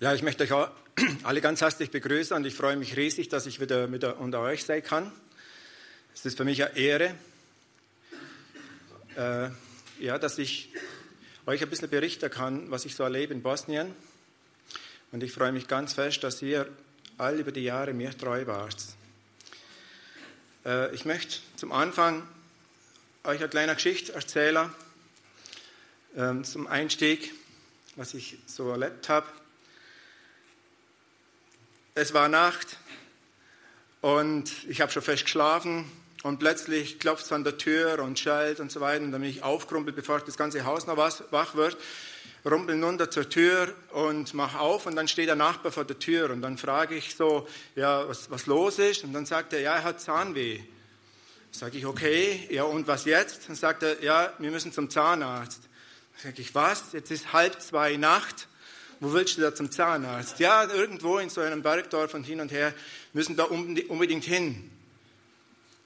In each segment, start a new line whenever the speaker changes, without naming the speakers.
Ja, ich möchte euch alle ganz herzlich begrüßen und ich freue mich riesig, dass ich wieder, wieder unter euch sein kann. Es ist für mich eine Ehre, äh, ja, dass ich euch ein bisschen berichten kann, was ich so erlebe in Bosnien. Und ich freue mich ganz fest, dass ihr all über die Jahre mir treu wart. Äh, ich möchte zum Anfang euch eine kleine Geschichte erzählen, äh, zum Einstieg, was ich so erlebt habe es war Nacht und ich habe schon fest geschlafen und plötzlich klopft es an der Tür und schallt und so weiter und dann bin ich aufgerumpelt, bevor das ganze Haus noch wach wird, rumpel runter zur Tür und mache auf und dann steht der Nachbar vor der Tür und dann frage ich so, ja, was, was los ist und dann sagt er, ja, er hat Zahnweh. Sage ich, okay, ja und was jetzt? Dann sagt er, ja, wir müssen zum Zahnarzt. Sage ich, was? Jetzt ist halb zwei Nacht wo willst du da zum Zahnarzt? Ja, irgendwo in so einem Bergdorf und hin und her, müssen da unbedingt hin.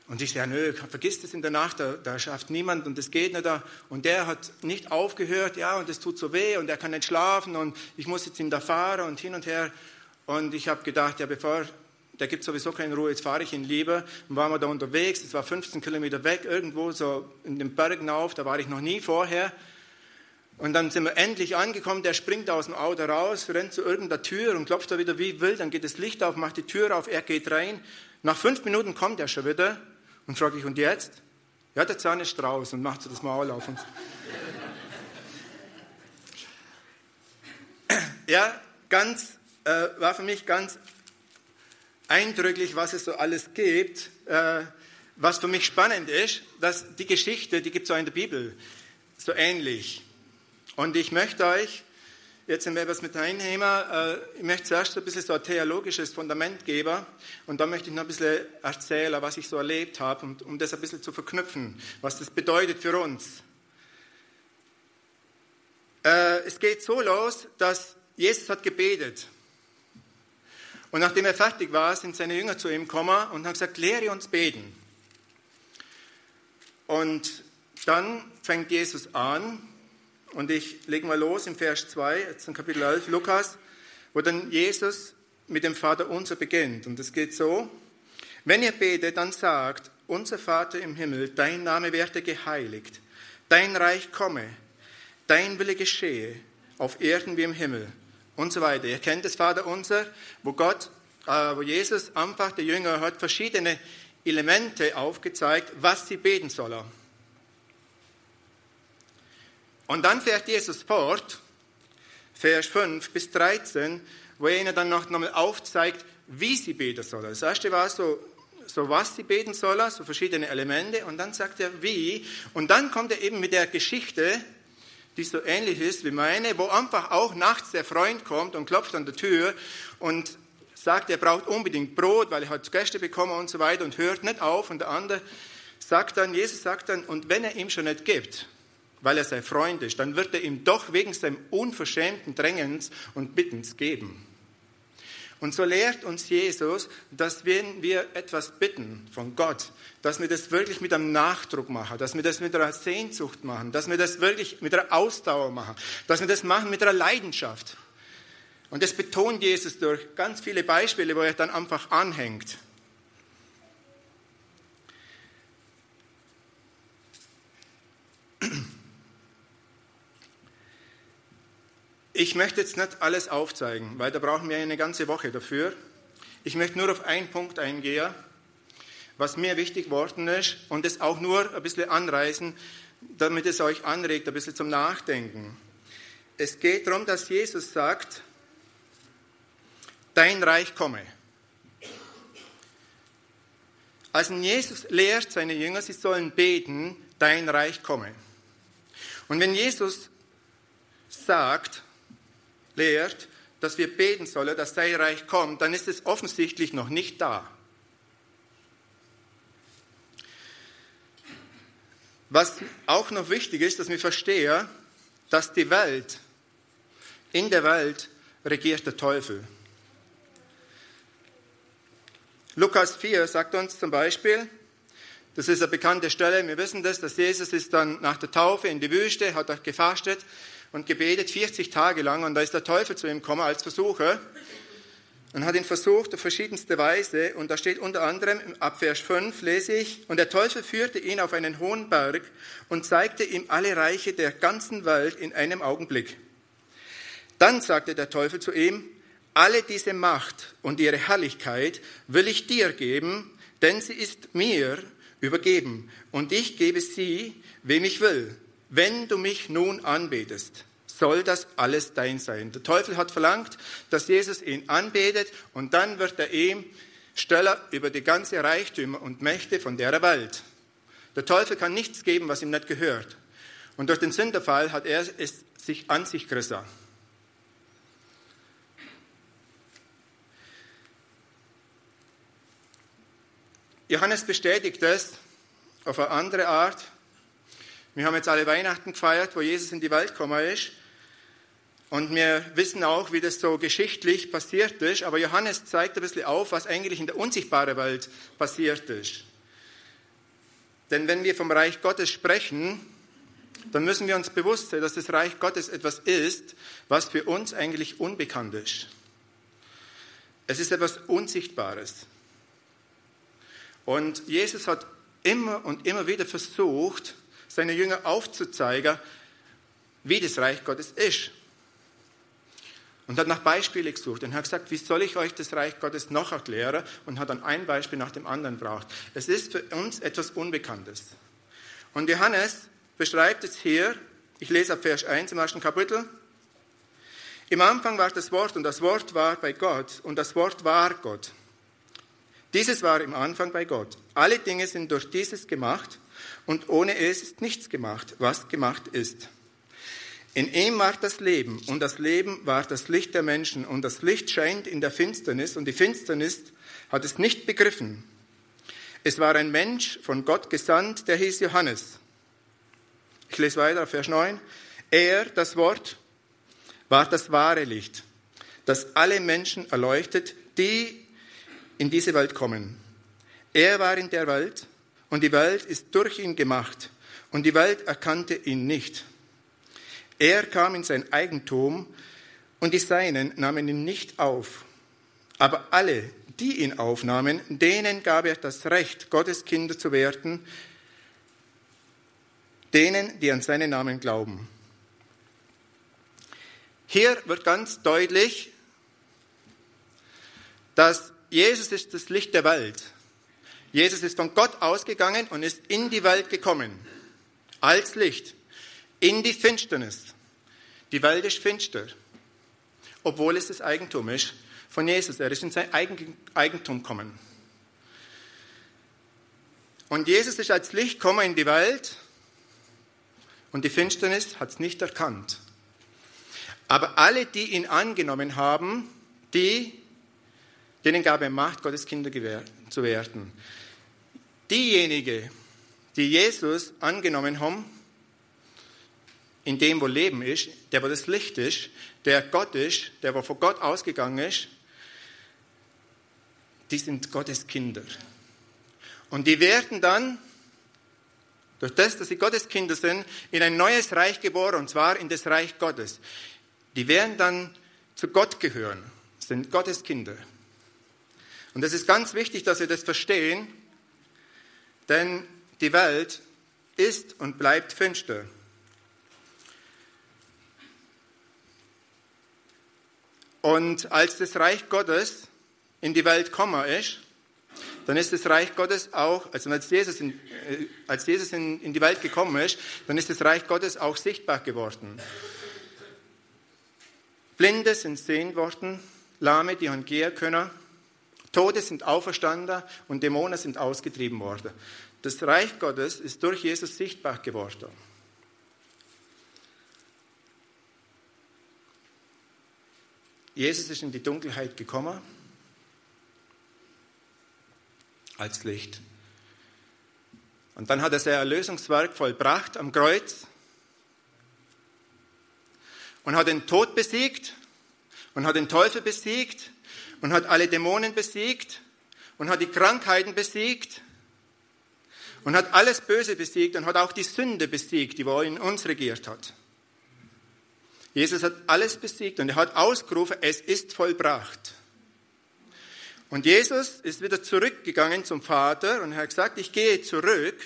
Und ich sage, nö, vergiss das in der Nacht, da, da schafft niemand und das geht nicht da. Und der hat nicht aufgehört, ja, und es tut so weh und er kann nicht schlafen und ich muss jetzt in der fahren und hin und her. Und ich habe gedacht, ja, bevor, der gibt sowieso keine Ruhe, jetzt fahre ich ihn lieber. Und waren wir da unterwegs, es war 15 Kilometer weg, irgendwo so in den Bergen auf, da war ich noch nie vorher. Und dann sind wir endlich angekommen, der springt aus dem Auto raus, rennt zu irgendeiner Tür und klopft da wieder wie wild, dann geht das Licht auf, macht die Tür auf, er geht rein. Nach fünf Minuten kommt er schon wieder und frage ich, und jetzt? Ja, der Zahn ist raus und macht so das Maul auf uns. ja, ganz, äh, war für mich ganz eindrücklich, was es so alles gibt. Äh, was für mich spannend ist, dass die Geschichte, die gibt es auch in der Bibel, so ähnlich. Und ich möchte euch jetzt etwas mit reinnehmen. Äh, ich möchte zuerst ein bisschen so ein theologisches Fundament geben und dann möchte ich noch ein bisschen erzählen, was ich so erlebt habe, und, um das ein bisschen zu verknüpfen, was das bedeutet für uns. Äh, es geht so los, dass Jesus hat gebetet. Und nachdem er fertig war, sind seine Jünger zu ihm gekommen und haben gesagt, lehre uns beten. Und dann fängt Jesus an und ich lege mal los im Vers 2, jetzt in Kapitel 11, Lukas, wo dann Jesus mit dem Vater unser beginnt. Und es geht so, wenn ihr betet, dann sagt, unser Vater im Himmel, dein Name werde geheiligt, dein Reich komme, dein Wille geschehe, auf Erden wie im Himmel und so weiter. Ihr kennt das Vater unser, wo Gott, äh, wo Jesus einfach, der Jünger, hat verschiedene Elemente aufgezeigt, was sie beten sollen. Und dann fährt Jesus fort, Vers 5 bis 13, wo er ihnen dann noch einmal aufzeigt, wie sie beten sollen. Das erste war so, so was sie beten sollen, so verschiedene Elemente, und dann sagt er, wie. Und dann kommt er eben mit der Geschichte, die so ähnlich ist wie meine, wo einfach auch nachts der Freund kommt und klopft an der Tür und sagt, er braucht unbedingt Brot, weil er hat Gäste bekommen und so weiter und hört nicht auf. Und der andere sagt dann, Jesus sagt dann, und wenn er ihm schon nicht gibt, weil er sein Freund ist, dann wird er ihm doch wegen seinem unverschämten Drängens und Bittens geben. Und so lehrt uns Jesus, dass wenn wir etwas bitten von Gott, dass wir das wirklich mit einem Nachdruck machen, dass wir das mit einer Sehnsucht machen, dass wir das wirklich mit einer Ausdauer machen, dass wir das machen mit einer Leidenschaft. Und das betont Jesus durch ganz viele Beispiele, wo er dann einfach anhängt. Ich möchte jetzt nicht alles aufzeigen, weil da brauchen wir eine ganze Woche dafür. Ich möchte nur auf einen Punkt eingehen, was mir wichtig geworden ist und es auch nur ein bisschen anreißen, damit es euch anregt, ein bisschen zum Nachdenken. Es geht darum, dass Jesus sagt, dein Reich komme. Also Jesus lehrt seine Jünger, sie sollen beten, dein Reich komme. Und wenn Jesus sagt, lehrt, dass wir beten sollen, dass sein Reich kommt, dann ist es offensichtlich noch nicht da. Was auch noch wichtig ist, dass wir verstehen, dass die Welt, in der Welt regiert der Teufel. Lukas 4 sagt uns zum Beispiel, das ist eine bekannte Stelle, wir wissen das, dass Jesus ist dann nach der Taufe in die Wüste, hat dort gefastet und gebetet 40 Tage lang und da ist der Teufel zu ihm gekommen als Versucher und hat ihn versucht auf verschiedenste Weise und da steht unter anderem ab Vers 5 lese ich und der Teufel führte ihn auf einen hohen Berg und zeigte ihm alle Reiche der ganzen Welt in einem Augenblick. Dann sagte der Teufel zu ihm, alle diese Macht und ihre Herrlichkeit will ich dir geben, denn sie ist mir übergeben und ich gebe sie, wem ich will, wenn du mich nun anbetest soll das alles dein sein. Der Teufel hat verlangt, dass Jesus ihn anbetet und dann wird er ihm Steller über die ganze Reichtümer und Mächte von der Welt. Der Teufel kann nichts geben, was ihm nicht gehört. Und durch den Sünderfall hat er es sich an sich gerissen. Johannes bestätigt es auf eine andere Art. Wir haben jetzt alle Weihnachten gefeiert, wo Jesus in die Welt gekommen ist. Und wir wissen auch, wie das so geschichtlich passiert ist. Aber Johannes zeigt ein bisschen auf, was eigentlich in der unsichtbaren Welt passiert ist. Denn wenn wir vom Reich Gottes sprechen, dann müssen wir uns bewusst sein, dass das Reich Gottes etwas ist, was für uns eigentlich unbekannt ist. Es ist etwas Unsichtbares. Und Jesus hat immer und immer wieder versucht, seine Jünger aufzuzeigen, wie das Reich Gottes ist. Und hat nach Beispielen gesucht und hat gesagt, wie soll ich euch das Reich Gottes noch erklären? Und hat dann ein Beispiel nach dem anderen gebraucht. Es ist für uns etwas Unbekanntes. Und Johannes beschreibt es hier, ich lese ab Vers 1 im ersten Kapitel. Im Anfang war das Wort und das Wort war bei Gott und das Wort war Gott. Dieses war im Anfang bei Gott. Alle Dinge sind durch dieses gemacht und ohne es ist nichts gemacht, was gemacht ist. In ihm war das Leben und das Leben war das Licht der Menschen und das Licht scheint in der Finsternis und die Finsternis hat es nicht begriffen. Es war ein Mensch von Gott gesandt, der hieß Johannes. Ich lese weiter, Vers 9. Er, das Wort, war das wahre Licht, das alle Menschen erleuchtet, die in diese Welt kommen. Er war in der Welt und die Welt ist durch ihn gemacht und die Welt erkannte ihn nicht. Er kam in sein Eigentum und die Seinen nahmen ihn nicht auf. Aber alle, die ihn aufnahmen, denen gab er das Recht, Gottes Kinder zu werden, denen, die an seinen Namen glauben. Hier wird ganz deutlich, dass Jesus ist das Licht der Welt. Jesus ist von Gott ausgegangen und ist in die Welt gekommen, als Licht, in die Finsternis. Die Welt ist finster, obwohl es das Eigentum ist von Jesus. Er ist in sein Eigentum gekommen. Und Jesus ist als Licht gekommen in die Welt und die Finsternis hat es nicht erkannt. Aber alle, die ihn angenommen haben, die, denen gab er Macht, Gottes Kinder zu werden. Diejenigen, die Jesus angenommen haben, in dem, wo Leben ist, der, wo das Licht ist, der Gott ist, der, wo von Gott ausgegangen ist, die sind Gottes Kinder. Und die werden dann, durch das, dass sie Gottes Kinder sind, in ein neues Reich geboren, und zwar in das Reich Gottes. Die werden dann zu Gott gehören, sind Gottes Kinder. Und es ist ganz wichtig, dass wir das verstehen, denn die Welt ist und bleibt finster. Und als das Reich Gottes in die Welt gekommen ist, dann ist das Reich Gottes auch, also als Jesus, in, äh, als Jesus in, in die Welt gekommen ist, dann ist das Reich Gottes auch sichtbar geworden. Blinde sind sehen worden, Lahme, die haben gehen können, Tote sind auferstanden und Dämonen sind ausgetrieben worden. Das Reich Gottes ist durch Jesus sichtbar geworden. Jesus ist in die Dunkelheit gekommen als Licht. Und dann hat er sein Erlösungswerk vollbracht am Kreuz und hat den Tod besiegt und hat den Teufel besiegt und hat alle Dämonen besiegt und hat die Krankheiten besiegt und hat alles Böse besiegt und hat auch die Sünde besiegt, die in uns regiert hat. Jesus hat alles besiegt und er hat ausgerufen, es ist vollbracht. Und Jesus ist wieder zurückgegangen zum Vater und er hat gesagt, ich gehe zurück.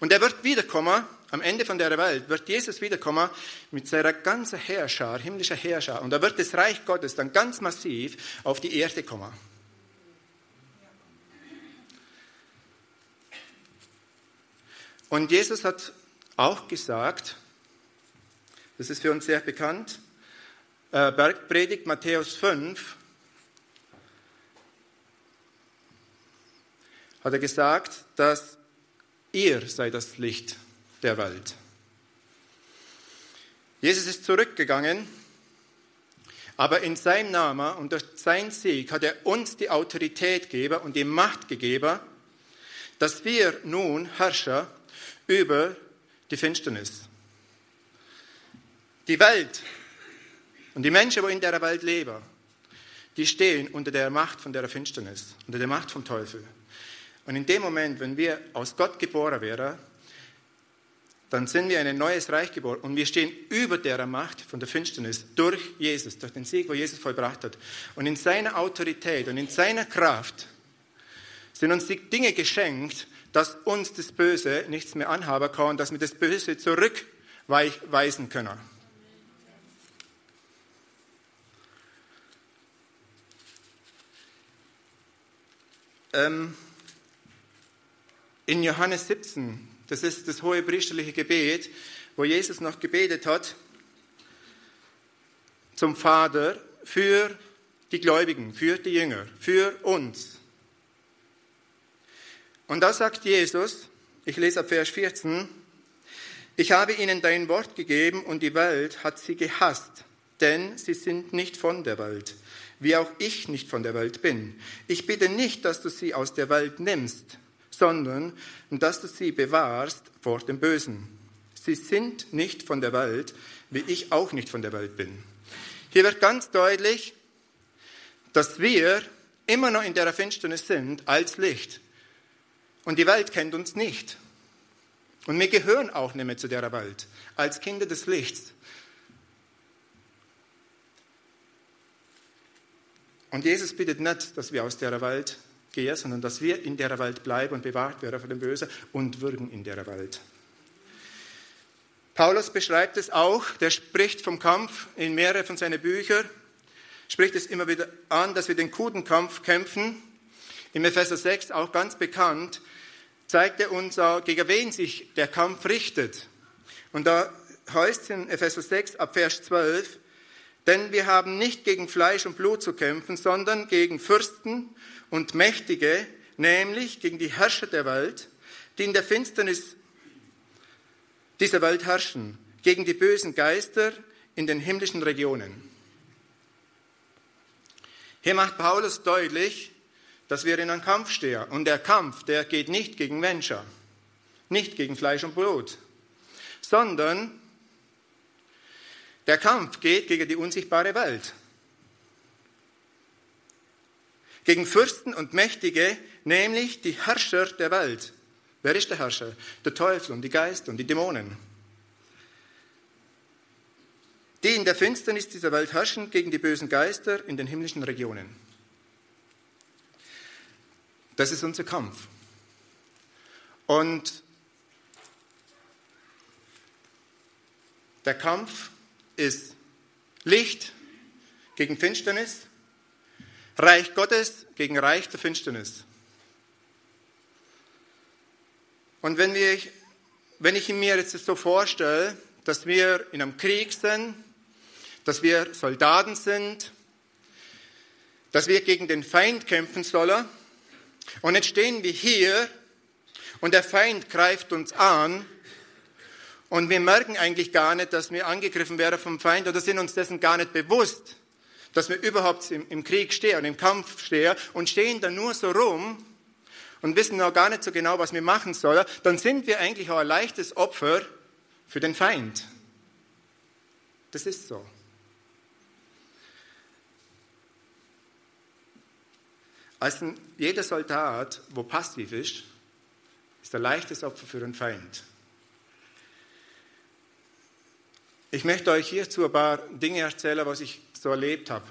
Und er wird wiederkommen, am Ende von der Welt wird Jesus wiederkommen mit seiner ganzen Herrscher, himmlischer Herrscher. Und da wird das Reich Gottes dann ganz massiv auf die Erde kommen. Und Jesus hat auch gesagt, das ist für uns sehr bekannt, äh, Bergpredigt Matthäus 5, hat er gesagt, dass ihr seid das Licht der Welt. Jesus ist zurückgegangen, aber in seinem Namen und durch seinen Sieg hat er uns die Autorität gegeben und die Macht gegeben, dass wir nun Herrscher über die Finsternis. Die Welt und die Menschen, die in der Welt leben, die stehen unter der Macht von der Finsternis, unter der Macht vom Teufel. Und in dem Moment, wenn wir aus Gott geboren wären, dann sind wir in ein neues Reich geboren und wir stehen über der Macht von der Finsternis durch Jesus, durch den Sieg, wo Jesus vollbracht hat. Und in seiner Autorität und in seiner Kraft sind uns die Dinge geschenkt, dass uns das Böse nichts mehr anhaben kann, dass wir das Böse zurückweisen können. Ähm, in Johannes 17, das ist das hohe priesterliche Gebet, wo Jesus noch gebetet hat zum Vater für die Gläubigen, für die Jünger, für uns. Und da sagt Jesus, ich lese ab Vers 14, ich habe ihnen dein Wort gegeben und die Welt hat sie gehasst, denn sie sind nicht von der Welt, wie auch ich nicht von der Welt bin. Ich bitte nicht, dass du sie aus der Welt nimmst, sondern dass du sie bewahrst vor dem Bösen. Sie sind nicht von der Welt, wie ich auch nicht von der Welt bin. Hier wird ganz deutlich, dass wir immer noch in der Finsternis sind als Licht. Und die Welt kennt uns nicht. Und wir gehören auch nicht mehr zu der Welt, als Kinder des Lichts. Und Jesus bittet nicht, dass wir aus der Welt gehe, sondern dass wir in der Welt bleiben und bewahrt werden von dem Bösen und wirken in der Welt. Paulus beschreibt es auch, der spricht vom Kampf in mehreren von seinen Büchern, spricht es immer wieder an, dass wir den guten Kampf kämpfen. Im Epheser 6 auch ganz bekannt, zeigt er uns, gegen wen sich der Kampf richtet. Und da heißt es in Epheser 6 ab Vers 12, denn wir haben nicht gegen Fleisch und Blut zu kämpfen, sondern gegen Fürsten und Mächtige, nämlich gegen die Herrscher der Welt, die in der Finsternis dieser Welt herrschen, gegen die bösen Geister in den himmlischen Regionen. Hier macht Paulus deutlich, dass wir in einem Kampf stehen. Und der Kampf, der geht nicht gegen Menschen, nicht gegen Fleisch und Blut, sondern der Kampf geht gegen die unsichtbare Welt gegen Fürsten und Mächtige, nämlich die Herrscher der Welt. Wer ist der Herrscher? Der Teufel und die Geister und die Dämonen. Die in der Finsternis dieser Welt herrschen gegen die bösen Geister in den himmlischen Regionen. Das ist unser Kampf. Und der Kampf ist Licht gegen Finsternis, Reich Gottes gegen Reich der Finsternis. Und wenn, wir, wenn ich mir jetzt so vorstelle, dass wir in einem Krieg sind, dass wir Soldaten sind, dass wir gegen den Feind kämpfen sollen, und jetzt stehen wir hier und der Feind greift uns an und wir merken eigentlich gar nicht, dass wir angegriffen werden vom Feind oder sind uns dessen gar nicht bewusst dass wir überhaupt im, im Krieg stehen, im Kampf stehen und stehen dann nur so rum und wissen noch gar nicht so genau, was wir machen sollen, dann sind wir eigentlich auch ein leichtes Opfer für den Feind. Das ist so. Also jeder Soldat, wo passiv ist, ist ein leichtes Opfer für den Feind. Ich möchte euch hierzu ein paar Dinge erzählen, was ich so erlebt habe.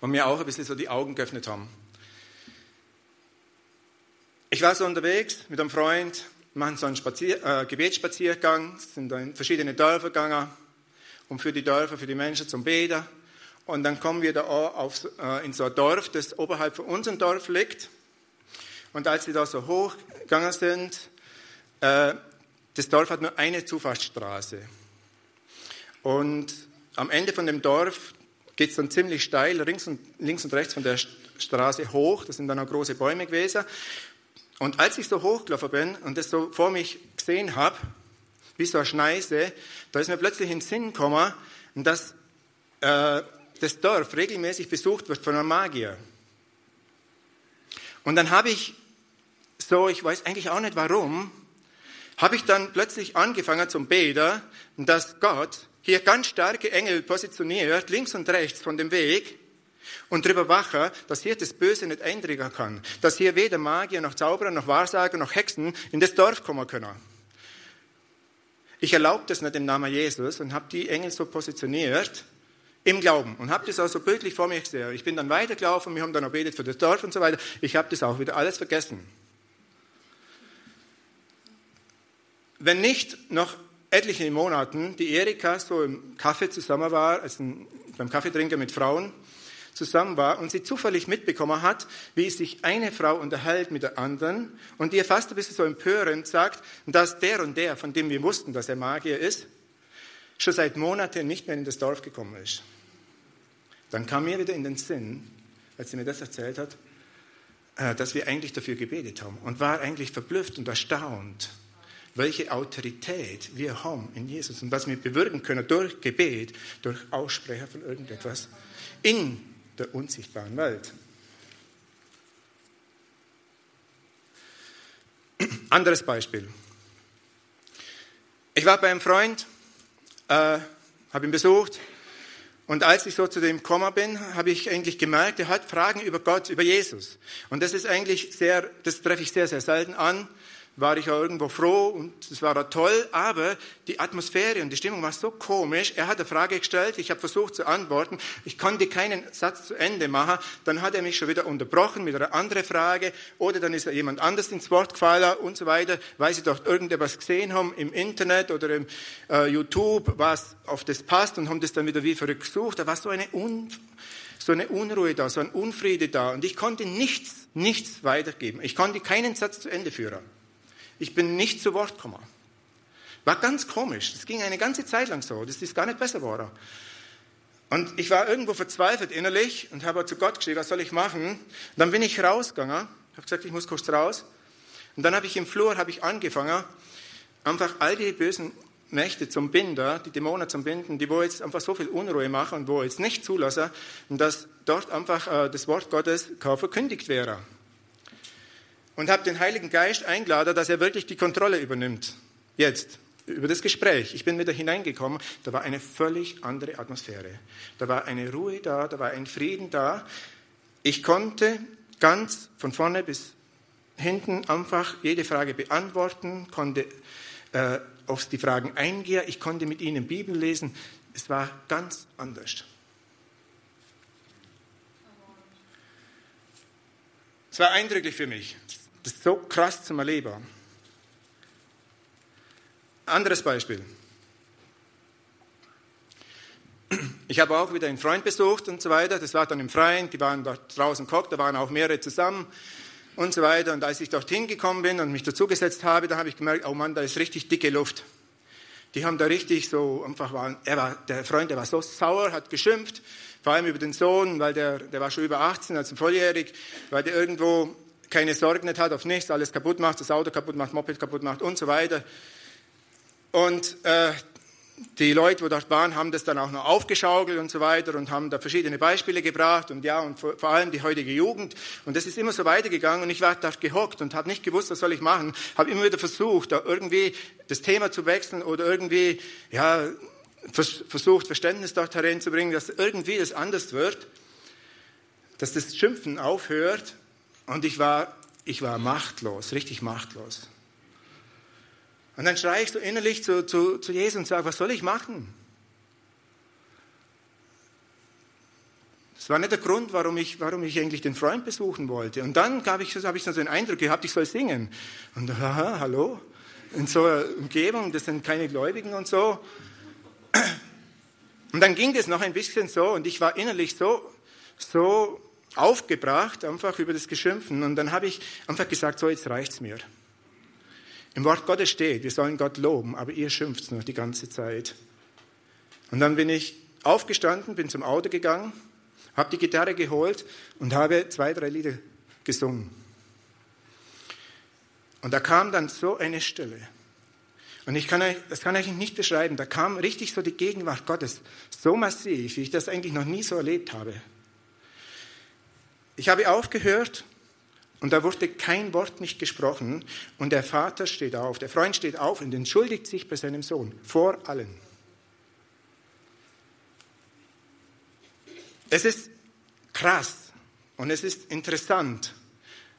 Und mir auch ein bisschen so die Augen geöffnet haben. Ich war so unterwegs mit einem Freund, machen so einen Spazier äh, Gebetsspaziergang, sind in verschiedene Dörfer gegangen, um für die Dörfer, für die Menschen zum Beten. Und dann kommen wir da auf, äh, in so ein Dorf, das oberhalb von unserem Dorf liegt. Und als wir da so hochgegangen sind, äh, das Dorf hat nur eine Zufahrtsstraße. Und am Ende von dem Dorf geht es dann ziemlich steil, links und, links und rechts von der Straße hoch. Das sind dann auch große Bäume gewesen. Und als ich so hochgelaufen bin und das so vor mich gesehen habe, wie so eine Schneise, da ist mir plötzlich in den Sinn gekommen, dass äh, das Dorf regelmäßig besucht wird von einem Magier. Und dann habe ich so, ich weiß eigentlich auch nicht warum, habe ich dann plötzlich angefangen zum Beten, dass Gott hier ganz starke Engel positioniert, links und rechts von dem Weg, und darüber wachen, dass hier das Böse nicht eindringen kann. Dass hier weder Magier, noch Zauberer, noch Wahrsager, noch Hexen in das Dorf kommen können. Ich erlaube das nicht im Namen Jesus und habe die Engel so positioniert im Glauben und habe das auch so bildlich vor mir gesehen. Ich bin dann weitergelaufen, wir haben dann auch betet für das Dorf und so weiter. Ich habe das auch wieder alles vergessen. Wenn nicht noch etliche Monaten die Erika so im Kaffee zusammen war, also beim Kaffeetrinker mit Frauen, zusammen war und sie zufällig mitbekommen hat, wie sich eine Frau unterhält mit der anderen und ihr fast ein bisschen so empörend sagt, dass der und der, von dem wir wussten, dass er Magier ist, schon seit Monaten nicht mehr in das Dorf gekommen ist. Dann kam mir wieder in den Sinn, als sie mir das erzählt hat, äh, dass wir eigentlich dafür gebetet haben und war eigentlich verblüfft und erstaunt, welche Autorität wir haben in Jesus und was wir bewirken können durch Gebet, durch Aussprechen von irgendetwas in der unsichtbaren Welt. Anderes Beispiel. Ich war bei einem Freund, äh, habe ihn besucht und als ich so zu dem gekommen bin, habe ich eigentlich gemerkt, er hat Fragen über Gott, über Jesus. Und das ist eigentlich sehr, das treffe ich sehr, sehr selten an war ich auch irgendwo froh und es war auch toll, aber die Atmosphäre und die Stimmung war so komisch. Er hat eine Frage gestellt, ich habe versucht zu antworten, ich konnte keinen Satz zu Ende machen, dann hat er mich schon wieder unterbrochen mit einer anderen Frage oder dann ist er jemand anders ins Wort gefallen und so weiter, weil sie dort irgendetwas gesehen haben im Internet oder im äh, YouTube, was auf das passt und haben das dann wieder wie verrückt gesucht. Da war so eine, Un so eine Unruhe da, so ein Unfriede da und ich konnte nichts, nichts weitergeben. Ich konnte keinen Satz zu Ende führen. Ich bin nicht zu Wort gekommen. War ganz komisch. Das ging eine ganze Zeit lang so. Das ist gar nicht besser geworden. Und ich war irgendwo verzweifelt innerlich und habe zu Gott geschrieben, was soll ich machen? Und dann bin ich rausgegangen, habe gesagt, ich muss kurz raus. Und dann habe ich im Flur habe ich angefangen, einfach all die bösen Mächte zum Binder, die Dämonen zum Binden, die wo jetzt einfach so viel Unruhe machen und wo jetzt nicht zulassen, dass dort einfach äh, das Wort Gottes verkündigt wäre und habe den Heiligen Geist eingeladen, dass er wirklich die Kontrolle übernimmt. Jetzt, über das Gespräch. Ich bin wieder hineingekommen, da war eine völlig andere Atmosphäre. Da war eine Ruhe da, da war ein Frieden da. Ich konnte ganz von vorne bis hinten einfach jede Frage beantworten, konnte äh, auf die Fragen eingehen, ich konnte mit ihnen Bibel lesen. Es war ganz anders. Es war eindrücklich für mich. Das ist so krass zum Erleben. Anderes Beispiel. Ich habe auch wieder einen Freund besucht und so weiter. Das war dann im Freien. Die waren dort draußen gekocht, da waren auch mehrere zusammen und so weiter. Und als ich dorthin gekommen bin und mich dazugesetzt habe, da habe ich gemerkt, oh Mann, da ist richtig dicke Luft. Die haben da richtig so einfach waren, er war, der Freund, der war so sauer, hat geschimpft, vor allem über den Sohn, weil der, der war schon über 18, also volljährig, weil der irgendwo keine Sorgen nicht hat auf nichts, alles kaputt macht, das Auto kaputt macht, Moped kaputt macht und so weiter. Und äh, die Leute, die dort waren, haben das dann auch noch aufgeschaukelt und so weiter und haben da verschiedene Beispiele gebracht und ja, und vor, vor allem die heutige Jugend. Und das ist immer so weitergegangen und ich war dort gehockt und habe nicht gewusst, was soll ich machen. Habe immer wieder versucht, da irgendwie das Thema zu wechseln oder irgendwie, ja, vers versucht, Verständnis dort hereinzubringen, dass irgendwie das anders wird, dass das Schimpfen aufhört und ich war, ich war machtlos, richtig machtlos. Und dann schreie ich so innerlich zu, zu, zu Jesus und sage, was soll ich machen? Das war nicht der Grund, warum ich, warum ich eigentlich den Freund besuchen wollte. Und dann habe ich, hab ich so den Eindruck gehabt, ich soll singen. Und aha, hallo? In so einer Umgebung, das sind keine Gläubigen und so. Und dann ging das noch ein bisschen so und ich war innerlich so, so aufgebracht, einfach über das Geschimpfen. Und dann habe ich einfach gesagt, so jetzt reicht's mir. Im Wort Gottes steht, wir sollen Gott loben, aber ihr schimpft nur die ganze Zeit. Und dann bin ich aufgestanden, bin zum Auto gegangen, habe die Gitarre geholt und habe zwei, drei Lieder gesungen. Und da kam dann so eine Stille. Und ich kann euch, das kann ich nicht beschreiben. Da kam richtig so die Gegenwart Gottes so massiv, wie ich das eigentlich noch nie so erlebt habe. Ich habe aufgehört und da wurde kein Wort nicht gesprochen und der Vater steht auf, der Freund steht auf und entschuldigt sich bei seinem Sohn vor allen. Es ist krass und es ist interessant,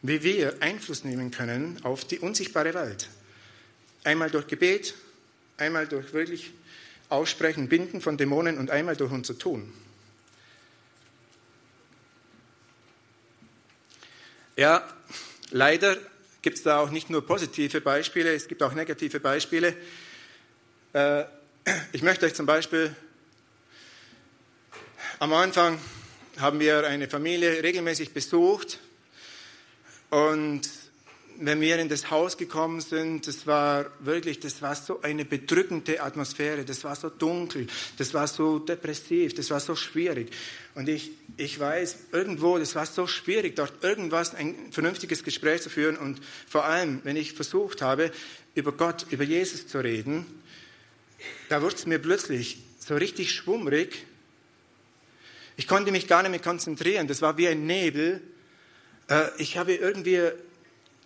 wie wir Einfluss nehmen können auf die unsichtbare Welt. Einmal durch Gebet, einmal durch wirklich Aussprechen, Binden von Dämonen und einmal durch unser Tun. Ja, leider gibt es da auch nicht nur positive Beispiele, es gibt auch negative Beispiele. Äh, ich möchte euch zum Beispiel am Anfang haben wir eine Familie regelmäßig besucht und wenn wir in das Haus gekommen sind, das war wirklich, das war so eine bedrückende Atmosphäre, das war so dunkel, das war so depressiv, das war so schwierig. Und ich, ich weiß, irgendwo, das war so schwierig, dort irgendwas, ein vernünftiges Gespräch zu führen. Und vor allem, wenn ich versucht habe, über Gott, über Jesus zu reden, da wurde es mir plötzlich so richtig schwummrig. Ich konnte mich gar nicht mehr konzentrieren, das war wie ein Nebel. Äh, ich habe irgendwie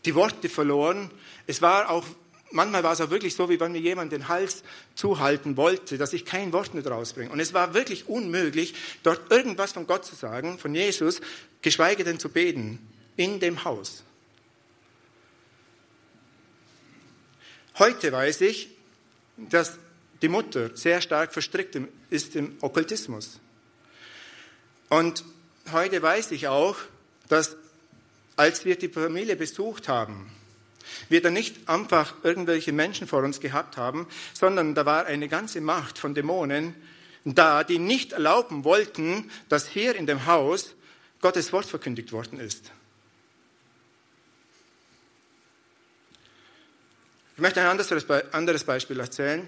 die Worte verloren. Es war auch, manchmal war es auch wirklich so, wie wenn mir jemand den Hals zuhalten wollte, dass ich kein Wort mehr rausbringe. Und es war wirklich unmöglich, dort irgendwas von Gott zu sagen, von Jesus, geschweige denn zu beten, in dem Haus. Heute weiß ich, dass die Mutter sehr stark verstrickt ist im Okkultismus. Und heute weiß ich auch, dass als wir die Familie besucht haben, wir da nicht einfach irgendwelche Menschen vor uns gehabt haben, sondern da war eine ganze Macht von Dämonen da, die nicht erlauben wollten, dass hier in dem Haus Gottes Wort verkündigt worden ist. Ich möchte ein anderes Beispiel erzählen.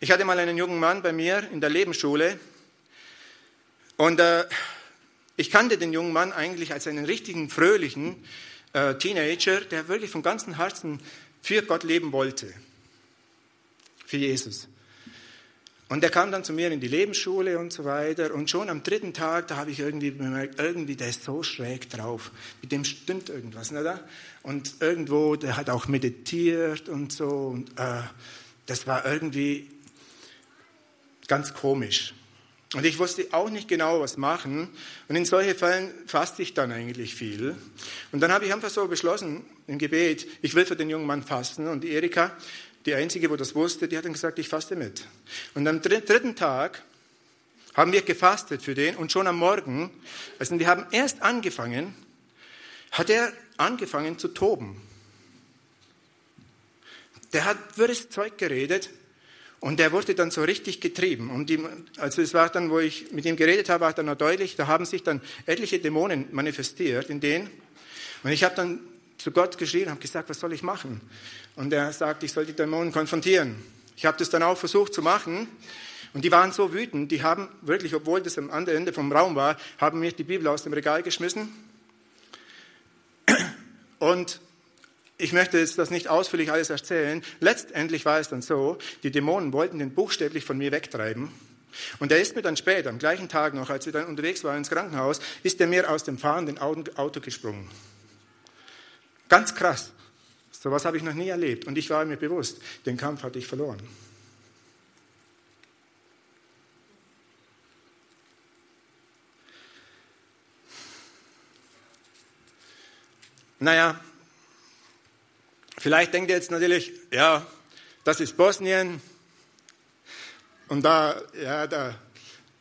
Ich hatte mal einen jungen Mann bei mir in der Lebensschule und äh, ich kannte den jungen Mann eigentlich als einen richtigen, fröhlichen äh, Teenager, der wirklich von ganzem Herzen für Gott leben wollte. Für Jesus. Und er kam dann zu mir in die Lebensschule und so weiter. Und schon am dritten Tag, da habe ich irgendwie bemerkt, irgendwie, der ist so schräg drauf. Mit dem stimmt irgendwas, nicht? Und irgendwo, der hat auch meditiert und so. Und äh, das war irgendwie ganz komisch. Und ich wusste auch nicht genau, was machen. Und in solchen Fällen faste ich dann eigentlich viel. Und dann habe ich einfach so beschlossen im Gebet, ich will für den jungen Mann fasten. Und die Erika, die Einzige, wo das wusste, die hat dann gesagt, ich faste mit. Und am dritten Tag haben wir gefastet für den und schon am Morgen, also wir haben erst angefangen, hat er angefangen zu toben. Der hat wirres Zeug geredet und der wurde dann so richtig getrieben. Und die, also es war dann, wo ich mit ihm geredet habe, war dann noch deutlich, da haben sich dann etliche Dämonen manifestiert in denen. Und ich habe dann zu Gott geschrien, habe gesagt, was soll ich machen? Und er sagt, ich soll die Dämonen konfrontieren. Ich habe das dann auch versucht zu machen. Und die waren so wütend, die haben wirklich, obwohl das am anderen Ende vom Raum war, haben mir die Bibel aus dem Regal geschmissen. Und ich möchte jetzt das nicht ausführlich alles erzählen. Letztendlich war es dann so, die Dämonen wollten den buchstäblich von mir wegtreiben. Und er ist mir dann später, am gleichen Tag noch, als wir dann unterwegs waren ins Krankenhaus, ist er mir aus dem fahrenden Auto gesprungen. Ganz krass. So was habe ich noch nie erlebt. Und ich war mir bewusst, den Kampf hatte ich verloren. Naja, Vielleicht denkt ihr jetzt natürlich, ja, das ist Bosnien. Und da, ja, da,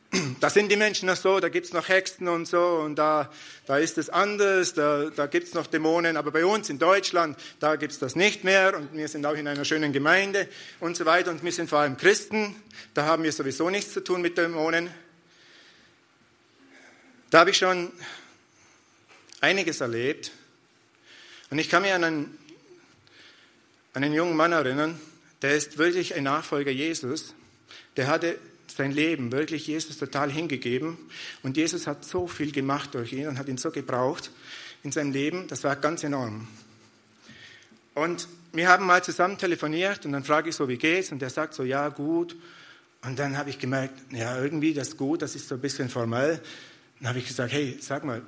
da sind die Menschen noch so, da gibt es noch Hexen und so und da, da ist es anders, da, da gibt es noch Dämonen, aber bei uns in Deutschland, da gibt es das nicht mehr und wir sind auch in einer schönen Gemeinde und so weiter und wir sind vor allem Christen, da haben wir sowieso nichts zu tun mit Dämonen. Da habe ich schon einiges erlebt und ich kann mich an einen, an einen jungen Mann erinnern, der ist wirklich ein Nachfolger Jesus, der hatte sein Leben wirklich Jesus total hingegeben. Und Jesus hat so viel gemacht durch ihn und hat ihn so gebraucht in seinem Leben. Das war ganz enorm. Und wir haben mal zusammen telefoniert und dann frage ich so, wie geht's? Und er sagt so, ja, gut. Und dann habe ich gemerkt, ja, irgendwie das gut, das ist so ein bisschen formell. Dann habe ich gesagt, hey, sag mal,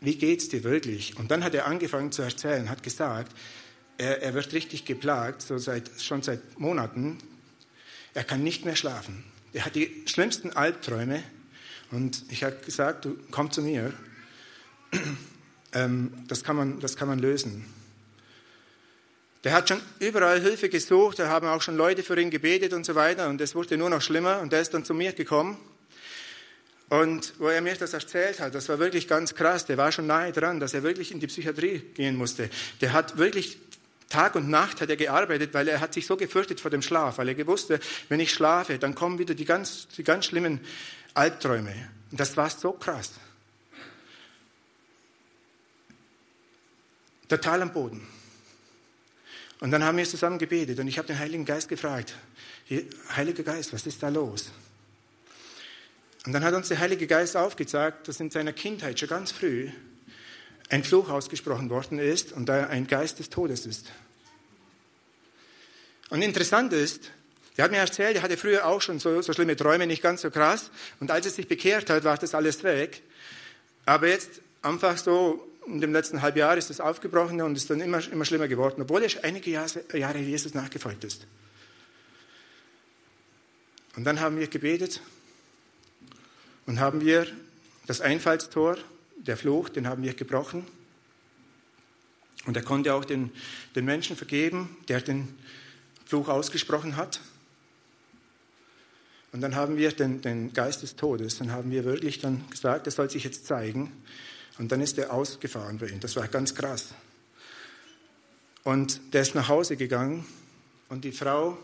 wie geht's dir wirklich? Und dann hat er angefangen zu erzählen, hat gesagt, er, er wird richtig geplagt, so seit, schon seit Monaten. Er kann nicht mehr schlafen. Er hat die schlimmsten Albträume und ich habe gesagt, du komm zu mir. Ähm, das, kann man, das kann man lösen. Der hat schon überall Hilfe gesucht, da haben auch schon Leute für ihn gebetet und so weiter und es wurde nur noch schlimmer und er ist dann zu mir gekommen. Und wo er mir das erzählt hat, das war wirklich ganz krass. Der war schon nahe dran, dass er wirklich in die Psychiatrie gehen musste. Der hat wirklich Tag und Nacht hat er gearbeitet, weil er hat sich so gefürchtet vor dem Schlaf, weil er gewusst, wenn ich schlafe, dann kommen wieder die ganz, die ganz schlimmen Albträume. Und das war so krass. Total am Boden. Und dann haben wir zusammen gebetet und ich habe den Heiligen Geist gefragt, Heiliger Geist, was ist da los? Und dann hat uns der Heilige Geist aufgezeigt, dass in seiner Kindheit schon ganz früh ein Fluch ausgesprochen worden ist und da ein Geist des Todes ist. Und interessant ist, er hat mir erzählt, er hatte früher auch schon so, so schlimme Träume, nicht ganz so krass. Und als er sich bekehrt hat, war das alles weg. Aber jetzt einfach so in dem letzten Halbjahr ist das aufgebrochen und ist dann immer, immer schlimmer geworden, obwohl er einige Jahre, Jahre Jesus nachgefolgt ist. Und dann haben wir gebetet und haben wir das Einfallstor der Fluch, den haben wir gebrochen. Und er konnte auch den, den Menschen vergeben, der den Fluch ausgesprochen hat. Und dann haben wir den, den Geist des Todes, dann haben wir wirklich dann gesagt, er soll sich jetzt zeigen. Und dann ist er ausgefahren bei ihm. Das war ganz krass. Und der ist nach Hause gegangen und die Frau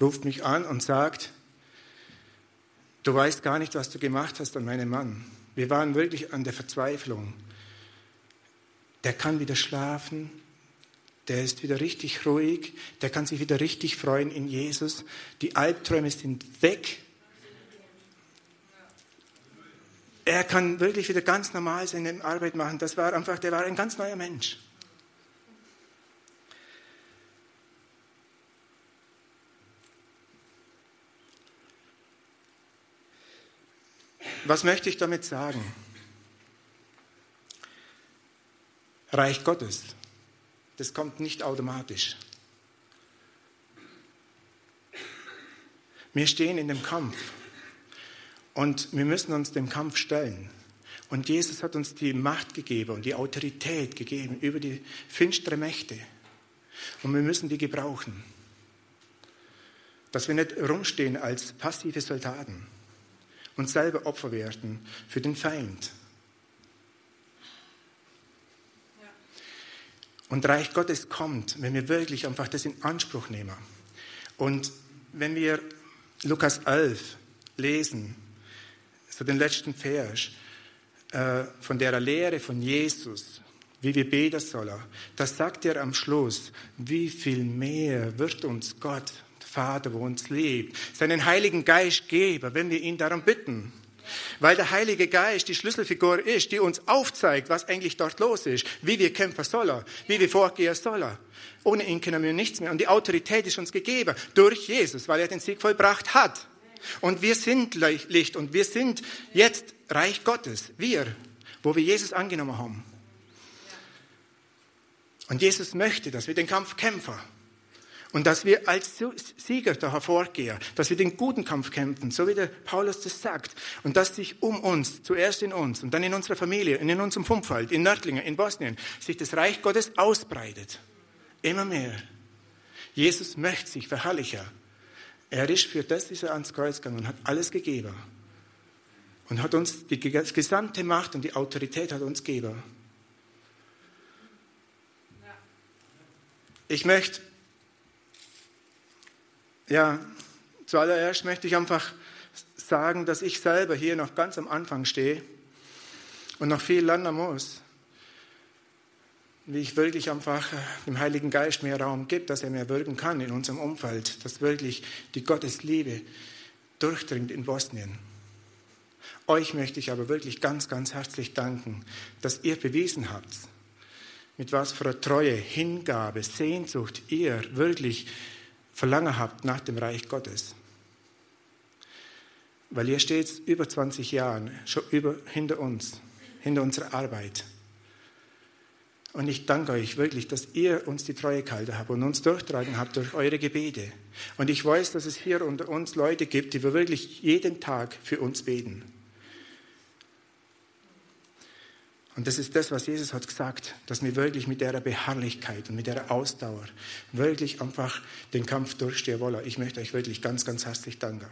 ruft mich an und sagt, du weißt gar nicht, was du gemacht hast an meinem Mann. Wir waren wirklich an der Verzweiflung. Der kann wieder schlafen, der ist wieder richtig ruhig, der kann sich wieder richtig freuen in Jesus. Die Albträume sind weg. Er kann wirklich wieder ganz normal seine Arbeit machen. Das war einfach, der war ein ganz neuer Mensch. Was möchte ich damit sagen? Reich Gottes, das kommt nicht automatisch. Wir stehen in dem Kampf und wir müssen uns dem Kampf stellen. Und Jesus hat uns die Macht gegeben und die Autorität gegeben über die finstere Mächte. Und wir müssen die gebrauchen. Dass wir nicht rumstehen als passive Soldaten und selber Opfer werden für den Feind. Und Reich Gottes kommt, wenn wir wirklich einfach das in Anspruch nehmen. Und wenn wir Lukas 11 lesen, so den letzten Vers, äh, von der Lehre von Jesus, wie wir beten sollen, da sagt er am Schluss, wie viel mehr wird uns Gott Vater, wo uns liebt, seinen Heiligen Geist geben, wenn wir ihn darum bitten. Weil der Heilige Geist die Schlüsselfigur ist, die uns aufzeigt, was eigentlich dort los ist, wie wir kämpfen sollen, wie wir vorgehen sollen. Ohne ihn können wir nichts mehr. Und die Autorität ist uns gegeben durch Jesus, weil er den Sieg vollbracht hat. Und wir sind Licht und wir sind jetzt Reich Gottes. Wir, wo wir Jesus angenommen haben. Und Jesus möchte, dass wir den Kampf kämpfen. Und dass wir als Sieger da hervorgehen, dass wir den guten Kampf kämpfen, so wie der Paulus das sagt. Und dass sich um uns, zuerst in uns und dann in unserer Familie, in unserem Umfeld, in Nördlingen, in Bosnien, sich das Reich Gottes ausbreitet. Immer mehr. Jesus möchte sich verherrlichen. Er ist für das ist er ans Kreuz gegangen und hat alles gegeben. Und hat uns die gesamte Macht und die Autorität hat uns gegeben. Ich möchte, ja, zuallererst möchte ich einfach sagen, dass ich selber hier noch ganz am Anfang stehe und noch viel lernen muss. Wie ich wirklich einfach äh, dem Heiligen Geist mehr Raum gibt, dass er mehr wirken kann in unserem Umfeld, dass wirklich die Gottesliebe durchdringt in Bosnien. Euch möchte ich aber wirklich ganz, ganz herzlich danken, dass ihr bewiesen habt, mit was für einer Treue, Hingabe, Sehnsucht ihr wirklich Verlangen habt nach dem Reich Gottes. Weil ihr steht über 20 Jahre schon über, hinter uns, hinter unserer Arbeit. Und ich danke euch wirklich, dass ihr uns die Treue gehalten habt und uns durchtragen habt durch eure Gebete. Und ich weiß, dass es hier unter uns Leute gibt, die wir wirklich jeden Tag für uns beten. Und das ist das, was Jesus hat gesagt, dass wir wirklich mit der Beharrlichkeit und mit der Ausdauer wirklich einfach den Kampf durchstehen wollen. Ich möchte euch wirklich ganz, ganz herzlich danken.